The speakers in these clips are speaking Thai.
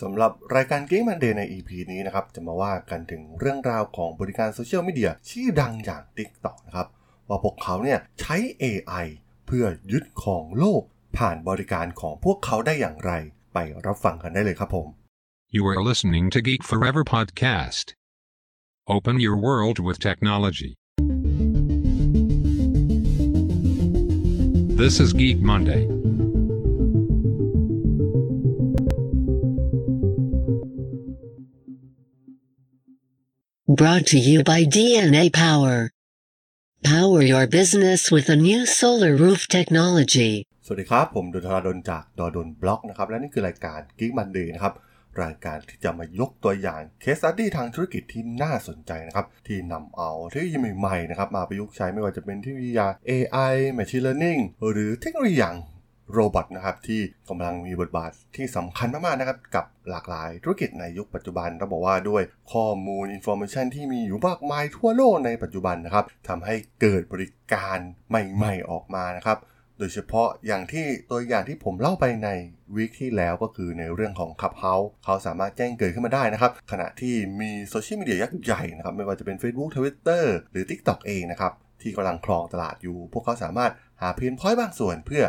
สำหรับรายการ Geek Monday ใน EP นี้นะครับ จะมาว่ากันถึงเรื่องราวของบริการโซเชียลมีเดียชื่อดังอย่าง TikTok นะครับ ว่าพวกเขาเนี่ยใช้ AI เพื่อยึดของโลก ผ่านบริการของพวกเขาได้อย่างไร ไปรับฟังกันได้เลยครับผม You are listening to Geek Forever podcast. Open your world with technology. This is Geek Monday. Brought to you by DNA Power. Power your business with a new solar roof technology. สวัสดีครับ ผมดลธราดลจาก ด.ดล็อกนะครับ และนี่คือรายการ Geek Monday นะครับ รายการที่จะมายกตัวอย่างเคส e ั t ดี้ทางธุรกิจที่น่าสนใจนะครับ ที่นำเอาเทคโนโลยีใหม่ๆนะครับ มาประยุกต์ใช้ไม่ว่าจะเป็นเทคโนโลยี AI Machine Learning หรือเทคโนโลยีอย่าง robot นะครับที่กำลังมีบทบาทที่สำคัญมากๆนะครับกับหลากหลายธุรกิจในยุคปัจจุบันเราบอกว่าด้วยข้อมูล information ที่มีอยู่มากมายทั่วโลกในปัจจุบันนะครับทำให้เกิดบริการใหม่ๆออกมานะครับโดยเฉพาะอย่างที่ตัวอย่างที่ผมเล่าไปใน week ที่แล้วก็คือในเรื่องของ Clubhouse เขาสามารถแจ้งเกิดขึ้นมาได้นะครับ ขณะที่มีโซเชียลมีเดียยักษ์ใหญ่นะครับไม่ว่าจะเป็น Facebook Twitter หรือ TikTok เองนะครับที่กำลังครองตลาดอยู่ พวกเขาสามารถหา pain point บางส่วนเพื่อ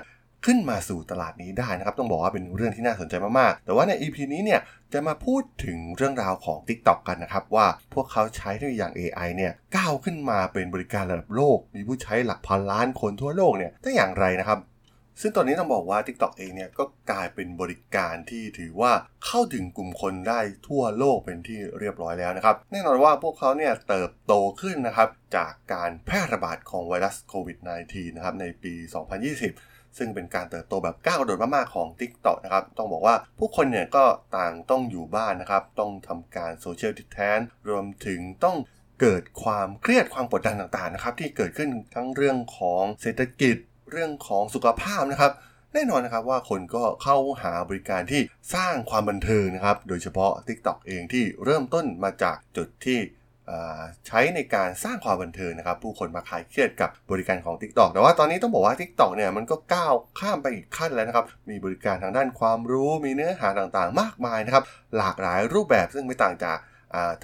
ขึ้นมาสู่ตลาดนี้ได้นะครับ ต้องบอกว่าเป็นเรื่องที่น่าสนใจมากๆ แต่ว่าใน EP นี้เนี่ยจะมาพูดถึงเรื่องราวของ TikTok กันนะครับ ว่าพวกเขาใช้เทคโนโลยีอย่าง AI เนี่ยก้าวขึ้นมาเป็นบริการระดับโลก มีผู้ใช้หลักพันล้านคนทั่วโลกเนี่ยได้อย่างไรนะครับ ซึ่งตอนนี้ต้องบอกว่า TikTok เองเนี่ยก็กลายเป็นบริการที่ถือว่าเข้าถึงกลุ่มคนได้ทั่วโลกเป็นที่เรียบร้อยแล้วนะครับ แน่นอนว่าพวกเขาเนี่ยเติบโตขึ้นนะครับ จากการแพร่ระบาดของไวรัสโควิด -19 นะครับในปี 2020 ซึ่งเป็นการเติบโตแบบก้าวกระโดดมากๆของ TikTok นะครับ ต้องบอกว่าผู้คนเนี่ยก็ต่างต้องอยู่บ้านนะครับ ต้องทำการโซเชียลดิสแทนรวมถึงต้องเกิดความเครียดความกดดันต่างๆนะครับที่เกิดขึ้นทั้งเรื่องของเศรษฐกิจ เรื่องของสุขภาพนะครับ แน่นอนนะครับว่าคนก็เข้าหาบริการที่สร้างความบันเทิงนะครับ โดยเฉพาะ TikTok เองที่เริ่มต้นมาจากจุดที่ใช้ในการสร้างความบันเทิงนะครับ ผู้คนมาคลายเครียดกับบริการของ TikTok แต่ว่าตอนนี้ต้องบอกว่า TikTok เนี่ยมันก็ก้าวข้ามไปอีกขั้นแล้วนะครับ มีบริการทางด้านความรู้ มีเนื้อหาต่างๆ มากมายนะครับ หลากหลายรูปแบบซึ่งไม่ต่างจาก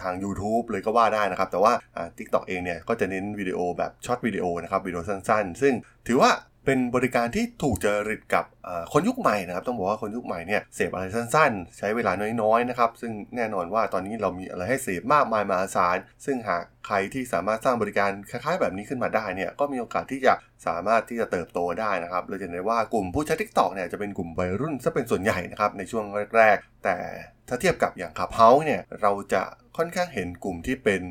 ทาง YouTube เลยก็ว่าได้นะครับ แต่ว่า TikTok เองเนี่ยก็จะเน้นวิดีโอแบบช็อตวิดีโอนะครับวิดีโอสั้นๆ ซึ่งถือว่า เป็นบริการที่ถูกจริตกับคนยุคใหม่นะครับ ต้องบอกว่าคนยุคใหม่เนี่ยเสพอะไรสั้นๆ ใช้เวลาน้อยๆนะครับ ซึ่งแน่นอนว่าตอนนี้เรามีอะไรให้เสพมากมายมหาศาล ซึ่งหากใครที่สามารถสร้างบริการคล้ายๆ แบบนี้ขึ้นมาได้เนี่ยก็มีโอกาสที่จะสามารถที่จะเติบโตได้นะครับเราจะเห็นได้ว่ากลุ่มผู้ใช้ TikTok เนี่ยจะเป็นกลุ่มวัยรุ่นซะเป็นส่วนใหญ่นะครับในช่วงแรกๆ แต่ ถ้าเทียบกับอย่างขับเฮาส์เนี่ยเราจะค่อนข้างเห็นกลุ่มที่เป็น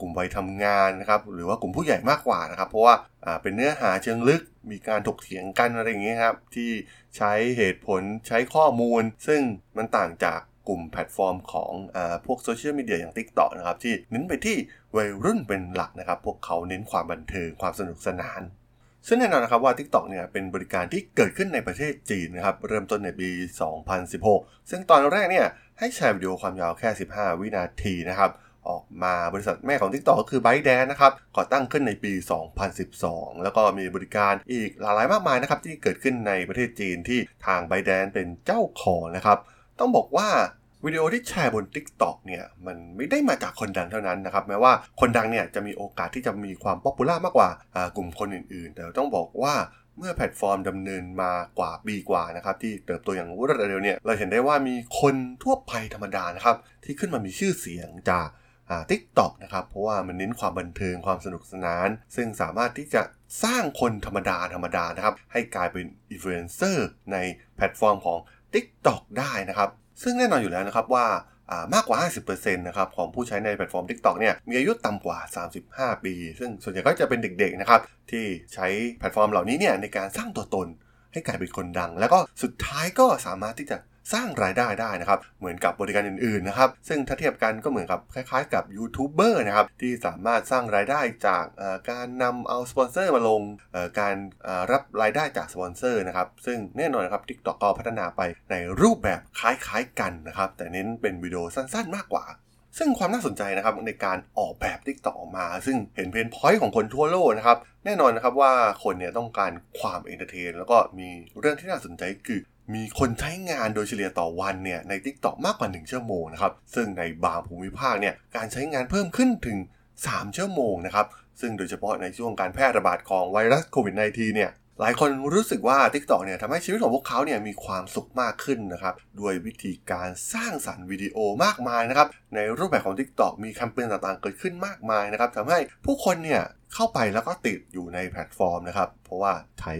กลุ่มวัยทำงานนะครับหรือว่ากลุ่มผู้ใหญ่มากกว่านะครับ เพราะว่าเป็นเนื้อหาเชิงลึกมีการถกเถียงกันอะไรอย่างเงี้ยครับที่ใช้เหตุผลใช้ข้อมูล ซึ่งมันต่างจากกลุ่มแพลตฟอร์มของอพวกโซเชียลมีเดียอย่าง TikTok นะครับที่เน้นไปที่วัยรุ่นเป็นหลักนะครับ พวกเขาเน้นความบันเทิงความสนุกสนาน ซึ่งแน่นอนนะครับว่า TikTok เนี่ยเป็นบริการที่เกิดขึ้นในประเทศจีนนะครับเริ่มต้นในปี 2016 ซึ่งตอนแรกเนี่ยให้แชร์วิดีโอความยาวแค่ 15 วินาทีนะครับออกมาบริษัทแม่ของ TikTok ก็คือ ByteDance นะครับก่อตั้งขึ้นในปี 2012 แล้วก็มีบริการอีกหลายมากมายนะครับที่เกิดขึ้นในประเทศจีนที่ทาง ByteDance เป็นเจ้าของนะครับต้องบอกว่า วิดีโอที่แชร์บน TikTok เนี่ยมันไม่ได้มาจากคนดังเท่านั้นนะครับแม้ว่าคนดังเนี่ยจะมีโอกาสที่จะมีความ popular มากกว่ากลุ่มคนอื่นๆ แต่ต้องบอกว่าเมื่อแพลตฟอร์มดำเนินมากว่าปีกว่านะครับที่เติบโตอย่างรวดเร็วเนี่ยเราเห็นได้ว่ามีคนทั่วไปธรรมดานะครับที่ขึ้นมามีชื่อเสียงจากTikTok นะครับเพราะว่ามันเน้นความบันเทิงความสนุกสนาน ซึ่งสามารถที่จะสร้างคนธรรมดาธรรมดานะครับให้กลายเป็นอินฟลูเอนเซอร์ในแพลตฟอร์มของ TikTok ได้นะครับ ซึ่งแน่นอนอยู่แล้วนะครับว่ามากกว่า 50%นะครับของผู้ใช้ในแพลตฟอร์ม TikTok เนี่ยมีอายุต่ำกว่า 35 ปี ซึ่งส่วนใหญ่ก็จะเป็นเด็กๆนะครับที่ใช้แพลตฟอร์มเหล่านี้เนี่ยในการสร้างตัวตนให้กลายเป็นคนดัง แล้วก็สุดท้ายก็สามารถที่จะ สร้างรายได้ได้นะครับ เหมือนกับบริการอื่นๆนะครับ ซึ่งถ้าเทียบกันก็เหมือนกับคล้ายๆ กับยูทูบเบอร์นะครับที่สามารถสร้างรายได้จากการนำเอาสปอนเซอร์มาลง การรับรายได้จากสปอนเซอร์นะครับ ซึ่งแน่นอนครับ TikTok ก็พัฒนาไปในรูปแบบคล้ายๆกันนะครับ แต่เน้นเป็นวิดีโอสั้นๆ มากกว่าซึ่งความน่าสนใจนะครับในการออกแบบ TikTok ออกมา ซึ่งเห็น pain point ของคนทั่วโลกนะครับ แน่นอนนะครับว่าคนเนี่ยต้องการความ entertain แล้วก็มีเรื่องที่น่าสนใจคือ มีคนใช้งานโดยเฉลี่ยต่อวันเนี่ยใน TikTok มากกว่า 1 ชั่วโมงนะครับ ซึ่งในบางภูมิภาคเนี่ยการใช้งานเพิ่มขึ้นถึง 3 ชั่วโมงนะครับ ซึ่งโดยเฉพาะในช่วงการแพร่ระบาดของไวรัสโควิด -19 เนี่ยหลายคนรู้สึกว่า TikTok เนี่ยทำให้ชีวิตของพวกเขาเนี่ยมีความสุขมากขึ้นนะครับด้วยวิธีการสร้างสรรค์วิดีโอมากมายนะครับในรูปแบบของ TikTok มีแคมเปญต่างๆเกิดขึ้นมากมายนะครับทำให้ผู้คนเนี่ยเข้าไปแล้วก็ติดอยู่ในแพลตฟอร์มนะครับเพราะว่าใช้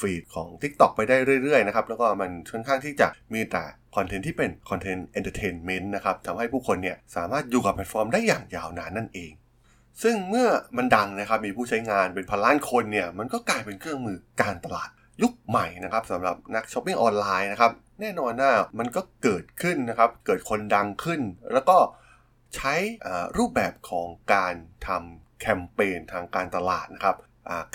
ฟีดของ TikTok ไปได้เรื่อยๆนะครับแล้วก็มันค่อนข้างที่จะมีแต่คอนเทนต์ที่เป็น content entertainment นะครับทำให้ผู้คนเนี่ยสามารถอยู่กับแพลตฟอร์มได้อย่างยาวนานนั่นเอง ซึ่งเมื่อมันดังนะครับมีผู้ใช้งานเป็นพันล้านคนเนี่ยมันก็กลายเป็นเครื่องมือการตลาดยุคใหม่นะครับสำหรับนักช้อปปิ้งออนไลน์นะครับแน่นอนนะมันก็เกิดขึ้นนะครับเกิดคนดังขึ้น แล้วก็ใช้รูปแบบของการทำแคมเปญทางการตลาดนะครับ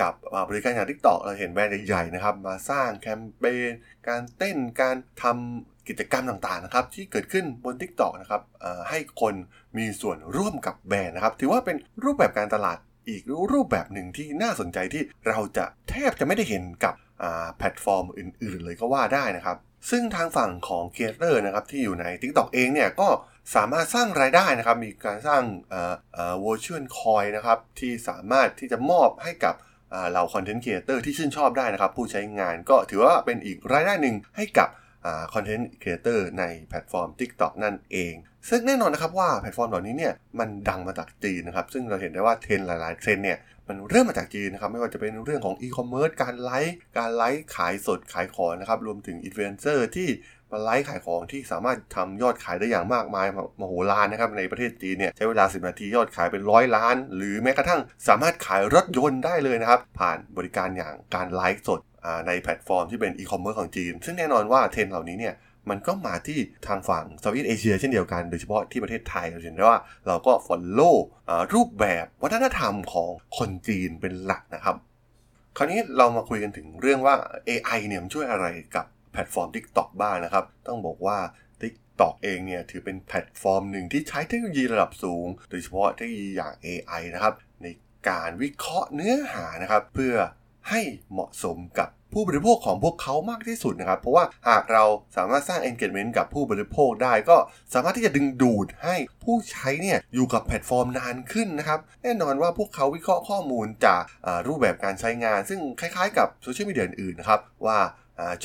กับบริการอย่าง TikTok เราเห็นแบรนด์ใหญ่ๆนะครับมาสร้างแคมเปญการเต้นการทำกิจกรรมต่างๆนะครับที่เกิดขึ้นบน Tik t o อกนะครับให้คนมีส่วนร่วมกับแบรนด์นะครับถือว่าเป็นรูปแบบการตลาดอีกรูปแบบหนึ่งที่น่าสนใจที่เราจะแทบจะไม่ได้เห็นกับแพลตฟอร์มอื่น ๆ เลยก็ว่าได้นะครับ ซึ่งทางฝั่งของ creator นะครับที่อยู่ใน TikTok เองเนี่ยก็ สามารถสร้างรายได้นะครับ มีการสร้างเอ่อเอ่อ virtual coin นะครับที่สามารถที่จะมอบให้กับเหล่า content creator ที่ชื่นชอบได้นะครับ ผู้ใช้งานก็ถือว่าเป็นอีกรายได้หนึ่งให้กับ content creator ในแพลตฟอร์ม TikTok นั่นเอง ซึ่งแน่นอนนะครับว่าแพลตฟอร์มเหล่านี้เนี่ยมันดังมาจากจีนนะครับ ซึ่งเราเห็นได้ว่าเทรนด์หลาย ๆ เทรนด์เนี่ยมันเริ่มมาจากจีนนะครับ ไม่ว่าจะเป็นเรื่องของอีคอมเมิร์ซการไลฟ์การไลฟ์ขายสดขายของนะครับ รวมถึงอินฟลูเอนเซอร์ที่ ไลฟ์ขายของที่สามารถทำยอดขายได้อย่างมากมายมโหฬารนะครับในประเทศจีนเนี่ยใช้เวลา 10 นาทียอดขายเป็นร้อยล้าน หรือแม้กระทั่งสามารถขายรถยนต์ได้เลยนะครับ ผ่านบริการอย่างการไลฟ์สดในแพลตฟอร์มที่เป็นอีคอมเมิร์ซของจีน ซึ่งแน่นอนว่าเทรนด์เหล่านี้เนี่ยมันก็มาที่ทางฝั่ง Southeast Asia เช่นเดียวกัน โดยเฉพาะที่ประเทศไทยเราเห็นได้ว่าเราก็ follow รูปแบบวัฒนธรรมของคนจีนเป็นหลักนะครับ คราวนี้เรามาคุยกันถึงเรื่องว่า AI เนี่ยมันช่วยอะไรกับ แพลตฟอร์ม TikTok บ้างนะครับ ต้องบอกว่า TikTok เองเนี่ยถือเป็นแพลตฟอร์มหนึ่งที่ใช้เทคโนโลยีระดับสูง โดยเฉพาะเทคโนโลยีอย่าง AI นะครับ ในการวิเคราะห์เนื้อหานะครับ เพื่อให้เหมาะสมกับผู้บริโภคของพวกเขามากที่สุดนะครับ เพราะว่าหากเราสามารถสร้าง engagement กับผู้บริโภคได้ ก็สามารถที่จะดึงดูดให้ผู้ใช้เนี่ยอยู่กับแพลตฟอร์มนานขึ้นนะครับ แน่นอนว่าพวกเขาวิเคราะห์ข้อมูลจากรูปแบบการใช้งาน ซึ่งคล้ายๆกับโซเชียลมีเดียอื่นๆนะครับว่า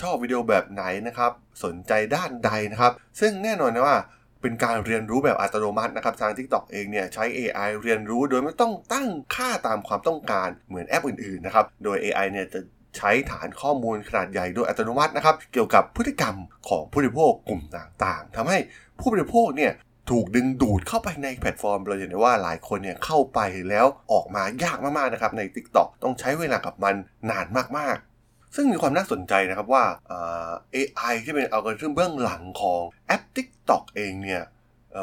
ชอบวิดีโอแบบไหนนะครับ สนใจด้านใดนะครับ ซึ่งแน่นอนนะว่าเป็นการเรียนรู้แบบอัตโนมัตินะครับทาง TikTok เองเนี่ยใช้ AI เรียนรู้โดยไม่ต้องตั้งค่าตามความต้องการเหมือนแอปอื่นๆนะครับ โดย AI เนี่ยจะใช้ฐานข้อมูลขนาดใหญ่โดยอัตโนมัตินะครับ เกี่ยวกับพฤติกรรมของผู้บริโภคกลุ่มต่างๆทำให้ผู้บริโภคเนี่ยถูกดึงดูดเข้าไปในแพลตฟอร์ม เราเห็นได้ว่าหลายคนเนี่ยเข้าไปแล้วออกมายากมากๆนะครับใน TikTok ต้องใช้เวลากับมันนานมากๆ ซึ่งมีความน่าสนใจนะครับว่า AI ที่เป็นอัลกอริทึมเบื้องหลังของแอป TikTok เองเนี่ย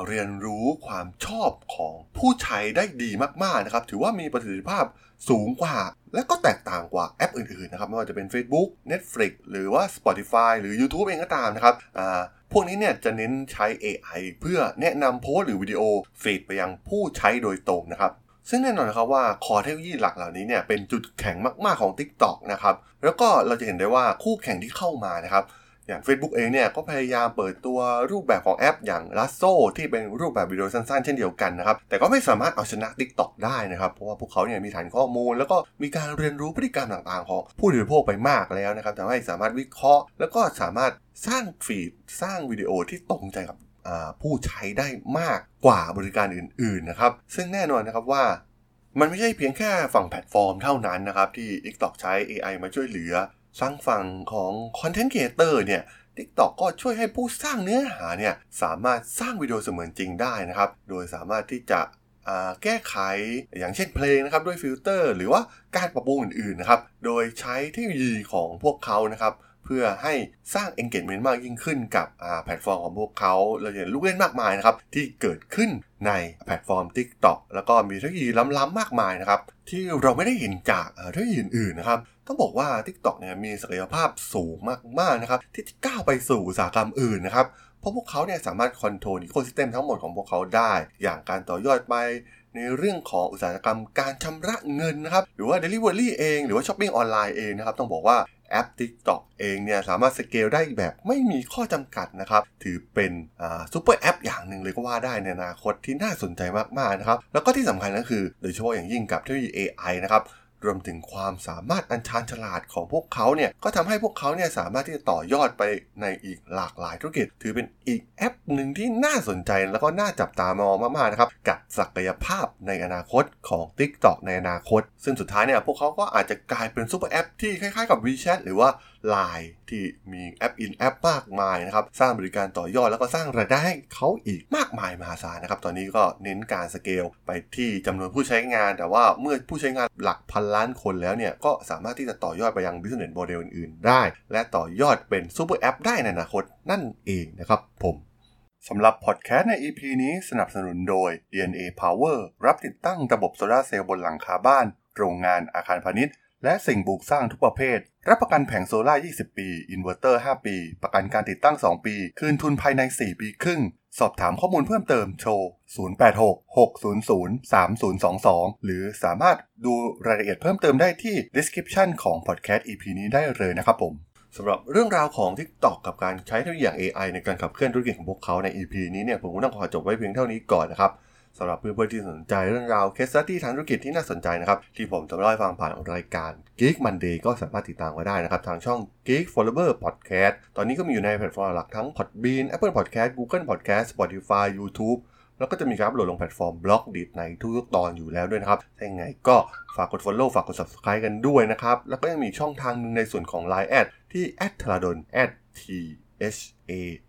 เรียนรู้ความชอบของผู้ใช้ได้ดีมากๆนะครับ ถือว่ามีประสิทธิภาพสูงกว่า และก็แตกต่างกว่าแอปอื่นๆนะครับ ไม่ว่าจะเป็น Facebook Netflix หรือว่า Spotify หรือ YouTube เองก็ตามนะครับพวกนี้เนี่ยจะเน้นใช้ AI เพื่อแนะนำโพสหรือวิดีโอฟีดไปยังผู้ใช้โดยตรงนะครับ ซึ่งแน่นอนนะครับว่าคอเทคโนโลยีหลักเหล่านี้เนี่ยเป็นจุดแข็งมาก ๆ ของ TikTok นะครับ แล้วก็เราจะเห็นได้ว่าคู่แข่งที่เข้ามานะครับ อย่าง Facebook เองเนี่ยก็พยายามเปิดตัวรูปแบบของแอปอย่าง l a s s o ที่เป็นรูปแบบวิดีโอสั้น ๆ เช่นเดียวกันนะครับ แต่ก็ไม่สามารถเอาชนะ TikTok ได้นะครับ เพราะว่าพวกเขาเนี่ยมีฐานข้อมูล แล้วก็มีการเรียนรู้พฤติกรรมต่าง ๆ ของผู้บริโภคไปมากแล้วนะครับทำให้สามารถวิเคราะห์ แล้วก็สามารถสร้างฟีดสร้างวิดีโอที่ตรงใจกับ ผู้ใช้ได้มากกว่าบริการอื่น ๆ นะครับ ซึ่งแน่นอนนะครับว่ามันไม่ใช่เพียงแค่ฝั่งแพลตฟอร์มเท่านั้นนะครับที่ TikTok ใช้ AI มาช่วยเหลือ ทางฝั่งของ content creator เนี่ย TikTok ก็ช่วยให้ผู้สร้างเนื้อหาเนี่ยสามารถสร้างวิดีโอเสมือนจริงได้นะครับ โดยสามารถที่จะแก้ไขอย่างเช่นเพลงนะครับด้วยฟิลเตอร์ หรือว่าการปรับปรุงอื่นๆนะครับ โดยใช้เทคโนโลยีของพวกเขานะครับ เพื่อให้สร้าง engagement มากยิ่งขึ้นกับแพลตฟอร์มของพวกเขาเราเห็นลูกเล่นมากมายนะครับที่เกิดขึ้นในแพลตฟอร์ม TikTok แล้วก็มีเทคโนโลยีล้ำๆมากมายนะครับที่เราไม่ได้เห็นจากเทคโนโลยีอื่นๆนะครับต้องบอกว่า TikTok เนี่ยมีศักยภาพสูงมากๆนะครับที่ก้าวไปสู่อุตสาหกรรมอื่นนะครับเพราะพวกเขาเนี่ยสามารถ control ecosystem ทั้งหมดของพวกเขาได้ อย่างการต่อยอดไปในเรื่องของอุตสาหกรรมการชำระเงินนะครับ หรือว่า Delivery เอง หรือว่าช้อปปิ้งออนไลน์เองนะครับ ต้องบอกว่า แอป TikTok เองเนี่ยสามารถสเกลได้แบบไม่มีข้อจำกัดนะครับ ถือเป็น super app อย่างหนึ่งเลยก็ว่าได้ในอนาคตที่น่าสนใจมากๆนะครับ แล้วก็ที่สำคัญก็คือโดยเฉพาะอย่างยิ่งกับเทคโนโลยี AI นะครับ รวมถึงความสามารถอันชาญฉลาดของพวกเขาเนี่ยก็ทำให้พวกเขาเนี่ยสามารถที่จะต่อยอดไปในอีกหลากหลายธุรกิจ ถือเป็นอีกแอปหนึ่งที่น่าสนใจแล้วก็น่าจับตามองมากๆนะครับกับศักยภาพในอนาคตของ TikTok ในอนาคต ซึ่งสุดท้ายเนี่ยพวกเขาก็อาจจะกลายเป็น super app ที่คล้ายๆกับ WeChat หรือว่า Line ที่มี app in app มากมายนะครับ สร้างบริการต่อยอดแล้วก็สร้างรายได้ให้เขาอีกมากมายมหาศาลนะครับ ตอนนี้ก็เน้นการสเกลไปที่จำนวนผู้ใช้งาน แต่ว่าเมื่อผู้ใช้งานหลักพันล้านคนแล้วเนี่ย ก็สามารถที่จะต่อยอดไปยัง business model อื่นๆ ได้ และต่อยอดเป็น super app ได้ในอนาคตนั่นเองนะครับผมสำหรับพอดแคสต์ใน EP นี้สนับสนุนโดย DNA Power รับติดตั้งระบบโซลาร์เซลล์บนหลังคาบ้าน โรงงานอาคารพาณิชย์ และสิ่งปลูกสร้างทุกประเภท รับประกันแผงโซลาร์ 20 ปี อินเวอร์เตอร์ 5 ปี ประกันการติดตั้ง 2 ปี คืนทุนภายใน 4 ปีครึ่ง สอบถามข้อมูลเพิ่มเติมโทร 086-600-3022 หรือสามารถดูรายละเอียดเพิ่มเติมได้ที่ description ของ podcast EP นี้ได้เลยนะครับผมสำหรับเรื่องราวของ TikTok กับการใช้เทคโนโลยีอย่าง AI ในการขับเคลื่อนธุรกิจของพวกเขาใน EP นี้เนี่ยผมก็ต้องขอจบไว้เพียงเท่านี้ก่อนนะครับ สำหรับเพื่อนๆที่สนใจเรื่องราว case study ทางธุรกิจที่น่าสนใจนะครับ ที่ผมจะเล่าให้ฟังผ่านรายการ Geek Monday ก็สามารถติดตามไว้ได้นะครับ ทางช่อง Geek Forever Podcast ตอนนี้ก็มีอยู่ในแพลตฟอร์มหลักทั้ง Podbean Apple Podcast Google Podcast Spotify YouTube แล้วก็จะมีการอัปโหลดลงแพลตฟอร์ม Blockdit ในทุกๆตอนอยู่แล้วด้วยนะครับถ้าอย่างไงก็ฝากกด Follow ฝากกด Subscribe กันด้วยนะครับ แล้วก็ยังมีช่องทางหนึ่งในส่วนของ Line แอดที่ t h a r a d o n t h a